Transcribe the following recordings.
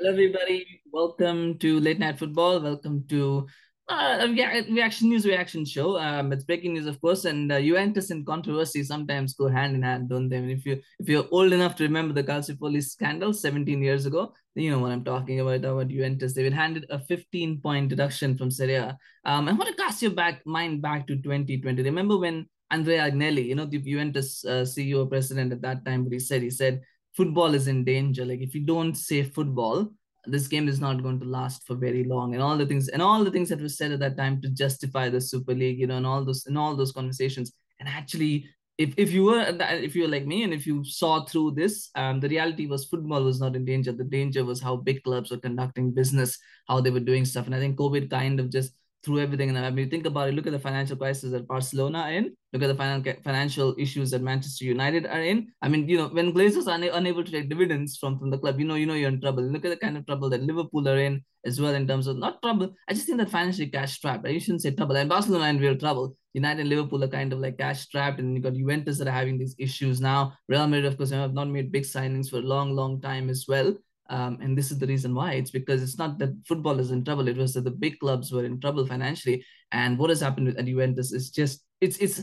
Hello, everybody. Welcome to Late Night Football. Welcome to uh, reaction news reaction show. Um, it's breaking news, of course, and uh, Juventus and controversy sometimes go hand in hand, don't they? I mean, if you if you're old enough to remember the Calciopoli scandal 17 years ago, then you know what I'm talking about. About Juventus, they've handed a 15 point deduction from Serie A. Um, I want to cast your back mind back to 2020. Remember when Andrea Agnelli, you know, the Juventus uh, CEO president at that time, what he said, he said football is in danger. Like if you don't save football, this game is not going to last for very long. And all the things and all the things that were said at that time to justify the Super League, you know, and all those and all those conversations. And actually, if if you were if you were like me and if you saw through this, um, the reality was football was not in danger. The danger was how big clubs were conducting business, how they were doing stuff. And I think COVID kind of just through everything. And I mean, you think about it, look at the financial crisis that Barcelona are in, look at the financial issues that Manchester United are in. I mean, you know, when Glazers are una- unable to take dividends from, from the club, you know, you know you're in trouble. Look at the kind of trouble that Liverpool are in as well in terms of not trouble. I just think that financially cash strapped. You shouldn't say trouble. And Barcelona are in real trouble. United and Liverpool are kind of like cash strapped, and you've got Juventus that are having these issues now. Real Madrid, of course, have not made big signings for a long, long time as well. Um, and this is the reason why. It's because it's not that football is in trouble. It was that the big clubs were in trouble financially. And what has happened at Juventus is just it's it's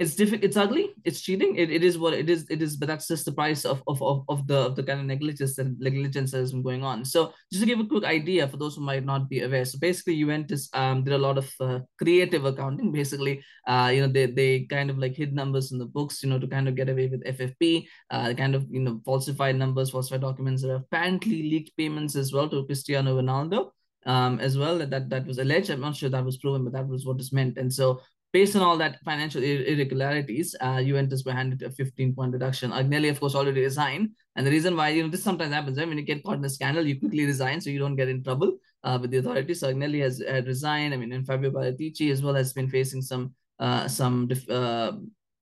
it's difficult it's ugly it's cheating it, it is what it is it is but that's just the price of of, of, of the of the kind of negligence that negligence that has been going on so just to give a quick idea for those who might not be aware so basically juventus um did a lot of uh, creative accounting basically uh you know they they kind of like hid numbers in the books you know to kind of get away with ffp uh kind of you know falsified numbers falsified documents that apparently leaked payments as well to cristiano ronaldo um, as well that that was alleged. I'm not sure that was proven, but that was what is meant. And so based on all that financial irregularities, uh, Juventus were handed a 15 point reduction. Agnelli, of course, already resigned. And the reason why, you know, this sometimes happens, right? When you get caught in a scandal, you quickly resign so you don't get in trouble uh, with the authorities. So Agnelli has resigned. I mean, and Fabio Paratici as well has been facing some uh, some uh,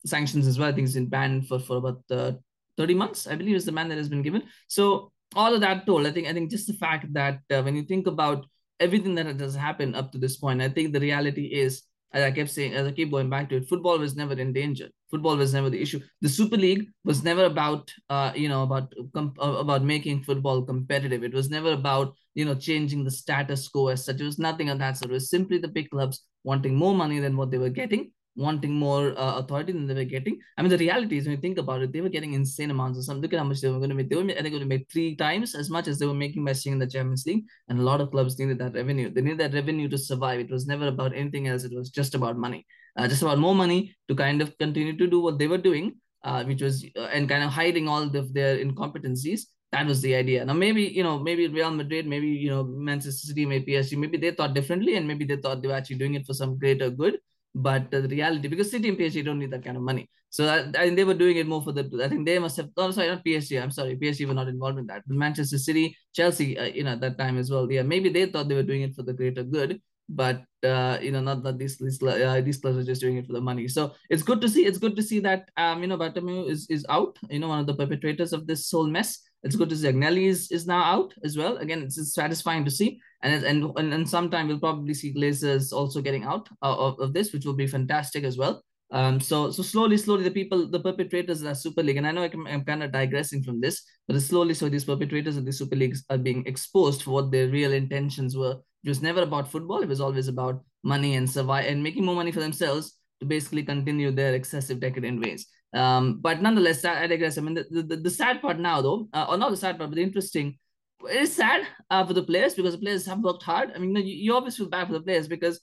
sanctions as well. I think he's been banned for, for about uh, 30 months, I believe is the man that has been given. So all of that told, I think I think just the fact that uh, when you think about everything that has happened up to this point, I think the reality is as I kept saying, as I keep going back to it, football was never in danger. Football was never the issue. The Super League was never about, uh, you know, about uh, about making football competitive. It was never about, you know, changing the status quo as such. It was nothing of that sort. It was simply the big clubs wanting more money than what they were getting, wanting more uh, authority than they were getting. I mean, the reality is when you think about it, they were getting insane amounts of something. Look at how much they were going to make. They were, I think, going to make three times as much as they were making by staying in the Champions League. And a lot of clubs needed that revenue. They needed that revenue to survive. It was never about anything else. It was just about money, uh, just about more money to kind of continue to do what they were doing, uh, which was uh, and kind of hiding all of their incompetencies that was the idea. Now maybe you know maybe Real Madrid, maybe you know Manchester City, maybe PSG, maybe they thought differently, and maybe they thought they were actually doing it for some greater good. But the reality, because City and PSG don't need that kind of money. So I, think they were doing it more for the. I think they must have. Oh, sorry, not PSG. I'm sorry, PSG were not involved in that. But Manchester City, Chelsea, uh, you know, at that time as well. Yeah, maybe they thought they were doing it for the greater good, but uh, you know, not that these these uh, these clubs are just doing it for the money. So it's good to see. It's good to see that um, you know, Bartomeu is is out. You know, one of the perpetrators of this whole mess. It's good to see Agnelli is, is now out as well. Again, it's, it's satisfying to see. And, and, and, and sometime we'll probably see Glazers also getting out of, of this, which will be fantastic as well. Um, so so slowly, slowly, the people, the perpetrators of the Super League, and I know I am kind of digressing from this, but slowly, so these perpetrators of the Super Leagues are being exposed for what their real intentions were. It was never about football; it was always about money and survive and making more money for themselves to basically continue their excessive decadent ways. Um, but nonetheless, I digress. I mean, the, the, the sad part now, though, uh, or not the sad part, but the interesting, it is sad uh, for the players because the players have worked hard. I mean, you, you always feel bad for the players because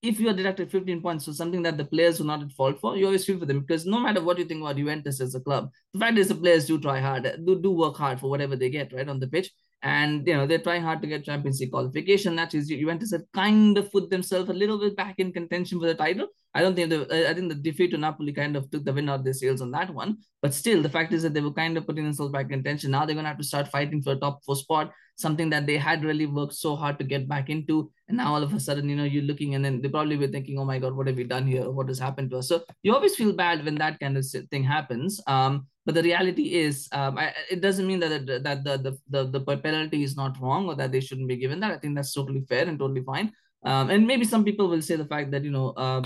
if you are deducted 15 points for something that the players were not at fault for, you always feel for them because no matter what you think about Juventus as a club, the fact is the players do try hard, do, do work hard for whatever they get right on the pitch. And you know they're trying hard to get Champions League qualification. That is, Juventus had kind of put themselves a little bit back in contention for the title. I don't think the I think the defeat to Napoli kind of took the wind out of their sails on that one. But still, the fact is that they were kind of putting themselves back in tension. Now they're gonna have to start fighting for a top four spot, something that they had really worked so hard to get back into. And now all of a sudden, you know, you're looking and then they probably were thinking, oh my God, what have we done here? What has happened to us? So you always feel bad when that kind of thing happens. Um, but the reality is, um, I, it doesn't mean that the, that the, the, the, the penalty is not wrong or that they shouldn't be given that. I think that's totally fair and totally fine. Um, and maybe some people will say the fact that, you know, um,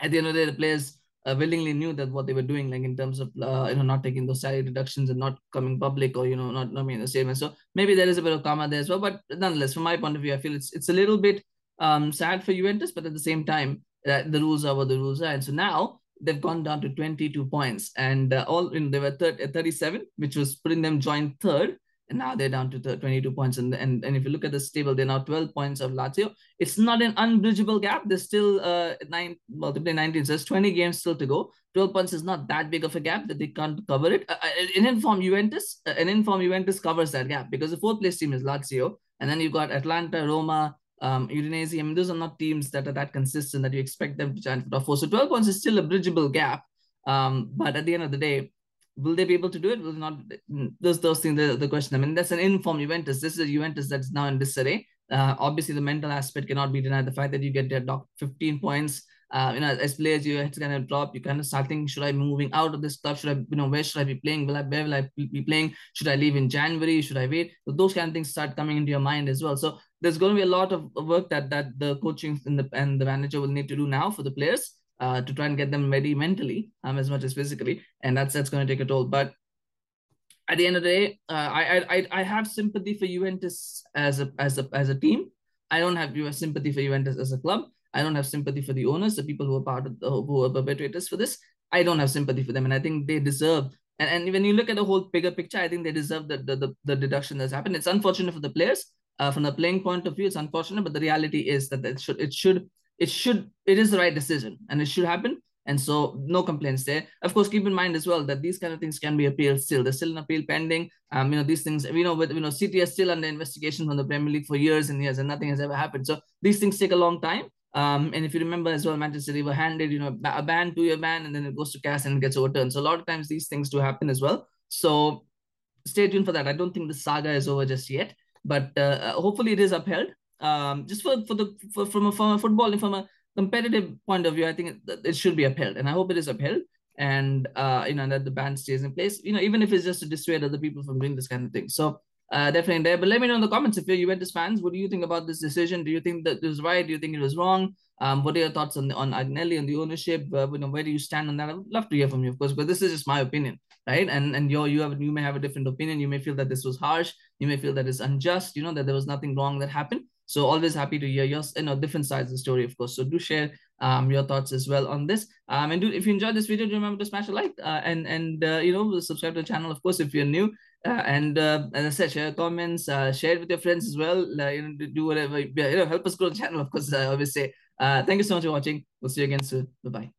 at the end of the day, the players uh, willingly knew that what they were doing, like in terms of uh, you know not taking those salary reductions and not coming public or you know not not the statement. So maybe there is a bit of karma there as well. But nonetheless, from my point of view, I feel it's it's a little bit um sad for Juventus, but at the same time, uh, the rules are what the rules are, and so now they've gone down to 22 points and uh, all you know, they were third, 37 which was putting them joint third and now they're down to the 22 points. And, and, and if you look at this table, they're now 12 points of Lazio. It's not an unbridgeable gap. There's still uh, nine, well, they play 19, so there's 20 games still to go. 12 points is not that big of a gap that they can't cover it. Uh, an inform Juventus, uh, an inform Juventus covers that gap because the fourth place team is Lazio. And then you've got Atalanta, Roma, um, Udinese. I mean, those are not teams that are that consistent that you expect them to challenge for top four. So 12 points is still a bridgeable gap. Um, but at the end of the day, will they be able to do it? Will not those those things the, the question. I mean, that's an informed Juventus. This is a Juventus that's now in disarray. Uh, obviously, the mental aspect cannot be denied. The fact that you get there, doc 15 points. Uh, you know, as players, your head's kind of drop. You kind of start thinking, should I be moving out of this club? Should I, you know, where should I be playing? Will I, where will I be playing? Should I leave in January? Should I wait? So those kind of things start coming into your mind as well. So there's going to be a lot of work that that the coaching and the and the manager will need to do now for the players uh, to try and get them ready mentally um, as much as physically, and that's that's going to take a toll. But at the end of the day, uh, I I I have sympathy for Juventus as a as a as a team. I don't have sympathy for Juventus as a club. I don't have sympathy for the owners, the people who are part of the, who are perpetrators for this. I don't have sympathy for them, and I think they deserve. And, and when you look at the whole bigger picture, I think they deserve the the, the, the deduction that's happened. It's unfortunate for the players. Uh, from the playing point of view, it's unfortunate, but the reality is that it should it should it should it is the right decision and it should happen. And so no complaints there. Of course keep in mind as well that these kind of things can be appealed still. There's still an appeal pending. Um you know these things we know with you know city is still under investigation from the premier league for years and years and nothing has ever happened. So these things take a long time. Um, and if you remember as well, Manchester City were handed, you know, a ban, two-year ban, and then it goes to CAS and it gets overturned. So a lot of times these things do happen as well. So stay tuned for that. I don't think the saga is over just yet, but uh, hopefully it is upheld um, just for for the for, from a from a football and from a competitive point of view, I think it, it should be upheld, and I hope it is upheld, and uh, you know that the ban stays in place. You know, even if it's just to dissuade other people from doing this kind of thing. So uh, definitely there. But let me know in the comments if you're Juventus fans. What do you think about this decision? Do you think that it was right? Do you think it was wrong? Um, what are your thoughts on on Agnelli and the ownership? Uh, you know, where do you stand on that? I would love to hear from you, of course, but this is just my opinion, right? And and you you have you may have a different opinion. You may feel that this was harsh. You may feel that it's unjust. You know that there was nothing wrong that happened. So always happy to hear your you know different sides of the story, of course. So do share um your thoughts as well on this. Um and do if you enjoyed this video, do remember to smash a like uh, and and uh, you know subscribe to the channel, of course, if you're new. Uh, and uh, as I said, share comments, uh, share it with your friends as well. Uh, you know, do whatever. You know, help us grow the channel. Of course, I always say. Uh, thank you so much for watching. We'll see you again soon. Bye bye.